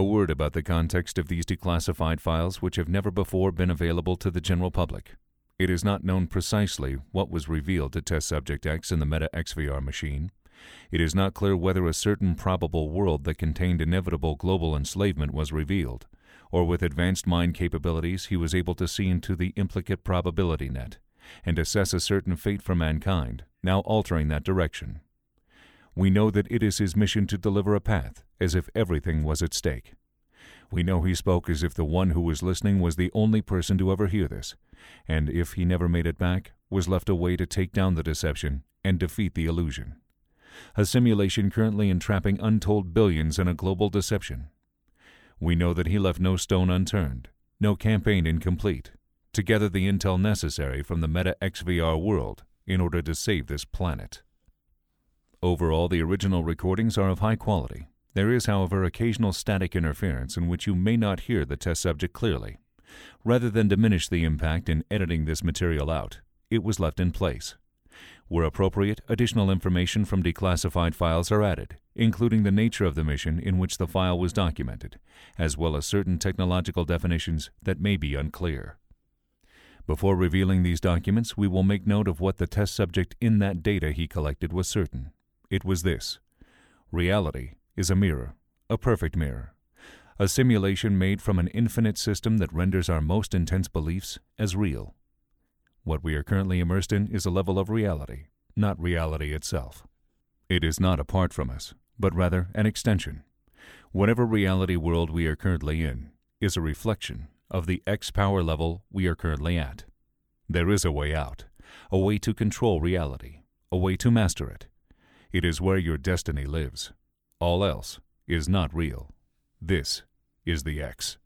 A word about the context of these declassified files which have never before been available to the general public. It is not known precisely what was revealed to test subject X in the Meta XVR machine. It is not clear whether a certain probable world that contained inevitable global enslavement was revealed, or with advanced mind capabilities he was able to see into the implicate probability net and assess a certain fate for mankind, now altering that direction. We know that it is his mission to deliver a path, as if everything was at stake. We know he spoke as if the one who was listening was the only person to ever hear this, and if he never made it back, was left a way to take down the deception and defeat the illusion. A simulation currently entrapping untold billions in a global deception. We know that he left no stone unturned, no campaign incomplete, to gather the intel necessary from the Meta XVR world in order to save this planet. Overall, the original recordings are of high quality. There is, however, occasional static interference in which you may not hear the test subject clearly. Rather than diminish the impact in editing this material out, it was left in place. Where appropriate, additional information from declassified files are added, including the nature of the mission in which the file was documented, as well as certain technological definitions that may be unclear. Before revealing these documents, we will make note of what the test subject in that data he collected was certain. It was this Reality is a mirror, a perfect mirror, a simulation made from an infinite system that renders our most intense beliefs as real. What we are currently immersed in is a level of reality, not reality itself. It is not apart from us, but rather an extension. Whatever reality world we are currently in is a reflection of the X power level we are currently at. There is a way out, a way to control reality, a way to master it. It is where your destiny lives. All else is not real. This is the X.